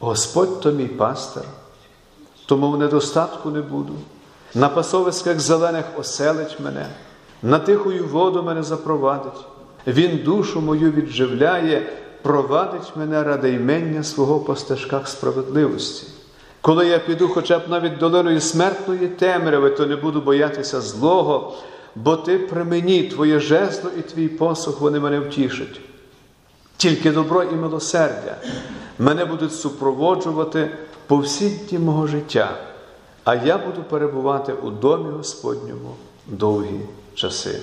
Господь то мій пастир, тому в недостатку не буду. На пасовиськах зелених оселить мене, на тихую воду мене запровадить. Він душу мою відживляє, провадить мене ради ймення свого по стежках справедливості. Коли я піду хоча б навіть долиною смертної темряви, то не буду боятися злого, бо ти при мені, твоє жезло і твій посох, вони мене втішать. Тільки добро і милосердя мене будуть супроводжувати по всі дні мого життя, а я буду перебувати у домі Господньому довгі часи.